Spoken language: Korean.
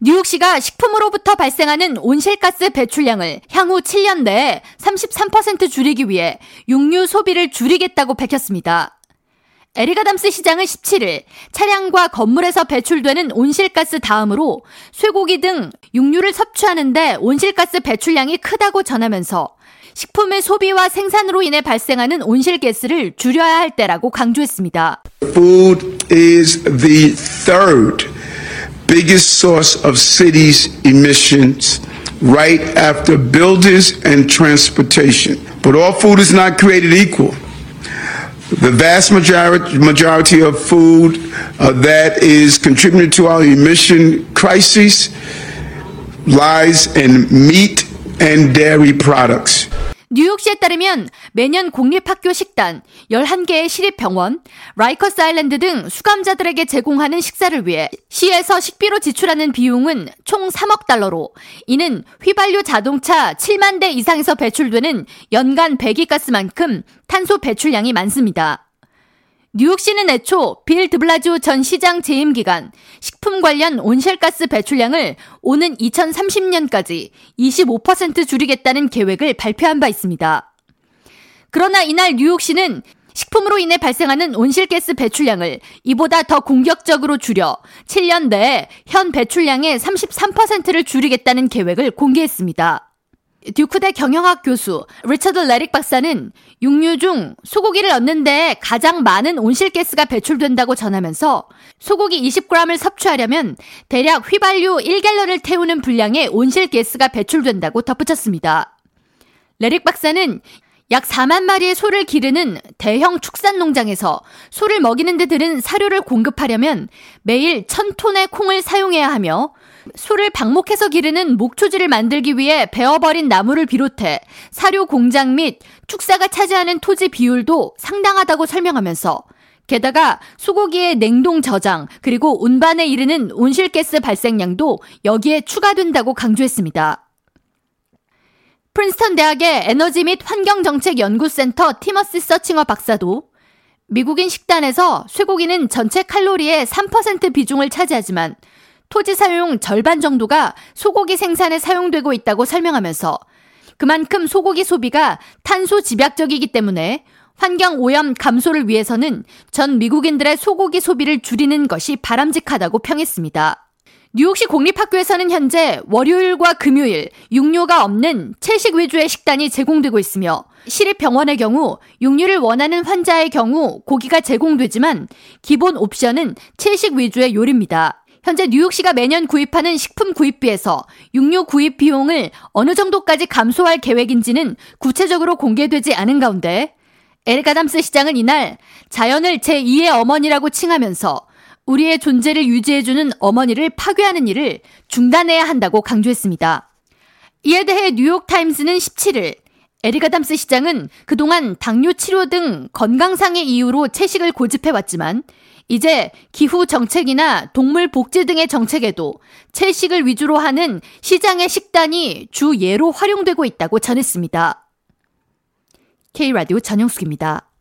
뉴욕시가 식품으로부터 발생하는 온실가스 배출량을 향후 7년 내에 33% 줄이기 위해 육류 소비를 줄이겠다고 밝혔습니다. 에릭 아담스 시장은 17일 차량과 건물에서 배출되는 온실가스 다음으로 쇠고기 등 육류를 섭취하는데 온실가스 배출량이 크다고 전하면서 식품의 소비와 생산으로 인해 발생하는 온실가스를 줄여야 할 때라고 강조했습니다. Food is the third biggest source of cities emissions right after buildings and transportation. But all food is not created equal. The vast majority, majority of food uh, that is contributing to our emission crisis lies in meat and dairy products. 뉴욕시에 따르면 매년 공립학교 식단, 11개의 시립병원, 라이커스 아일랜드 등 수감자들에게 제공하는 식사를 위해 시에서 식비로 지출하는 비용은 총 3억 달러로 이는 휘발유 자동차 7만 대 이상에서 배출되는 연간 배기가스만큼 탄소 배출량이 많습니다. 뉴욕시는 애초 빌 드블라지오 전 시장 재임 기간 식품 관련 온실가스 배출량을 오는 2030년까지 25% 줄이겠다는 계획을 발표한 바 있습니다. 그러나 이날 뉴욕시는 식품으로 인해 발생하는 온실가스 배출량을 이보다 더 공격적으로 줄여 7년 내에 현 배출량의 33%를 줄이겠다는 계획을 공개했습니다. 듀크대 경영학 교수 리처드 레릭 박사는 육류 중 소고기를 얻는데 가장 많은 온실가스가 배출된다고 전하면서 소고기 20g을 섭취하려면 대략 휘발유 1갤런을 태우는 분량의 온실가스가 배출된다고 덧붙였습니다. 레릭 박사는 약 4만 마리의 소를 기르는 대형 축산 농장에서 소를 먹이는 데 들은 사료를 공급하려면 매일 1000톤의 콩을 사용해야 하며 소를 방목해서 기르는 목초지를 만들기 위해 베어버린 나무를 비롯해 사료 공장 및 축사가 차지하는 토지 비율도 상당하다고 설명하면서 게다가 소고기의 냉동 저장 그리고 운반에 이르는 온실가스 발생량도 여기에 추가된다고 강조했습니다. 프린스턴 대학의 에너지 및 환경정책연구센터 티머스 서칭어 박사도 미국인 식단에서 쇠고기는 전체 칼로리의 3% 비중을 차지하지만 토지 사용 절반 정도가 소고기 생산에 사용되고 있다고 설명하면서 그만큼 소고기 소비가 탄소 집약적이기 때문에 환경 오염 감소를 위해서는 전 미국인들의 소고기 소비를 줄이는 것이 바람직하다고 평했습니다. 뉴욕시 공립학교에서는 현재 월요일과 금요일 육류가 없는 채식 위주의 식단이 제공되고 있으며 시립병원의 경우 육류를 원하는 환자의 경우 고기가 제공되지만 기본 옵션은 채식 위주의 요리입니다. 현재 뉴욕시가 매년 구입하는 식품 구입비에서 육류 구입 비용을 어느 정도까지 감소할 계획인지는 구체적으로 공개되지 않은 가운데 엘가담스 시장은 이날 자연을 제2의 어머니라고 칭하면서 우리의 존재를 유지해주는 어머니를 파괴하는 일을 중단해야 한다고 강조했습니다. 이에 대해 뉴욕타임스는 17일 에리가담스 시장은 그동안 당뇨 치료 등 건강상의 이유로 채식을 고집해왔지만 이제 기후 정책이나 동물 복지 등의 정책에도 채식을 위주로 하는 시장의 식단이 주 예로 활용되고 있다고 전했습니다. K라디오 전영숙입니다.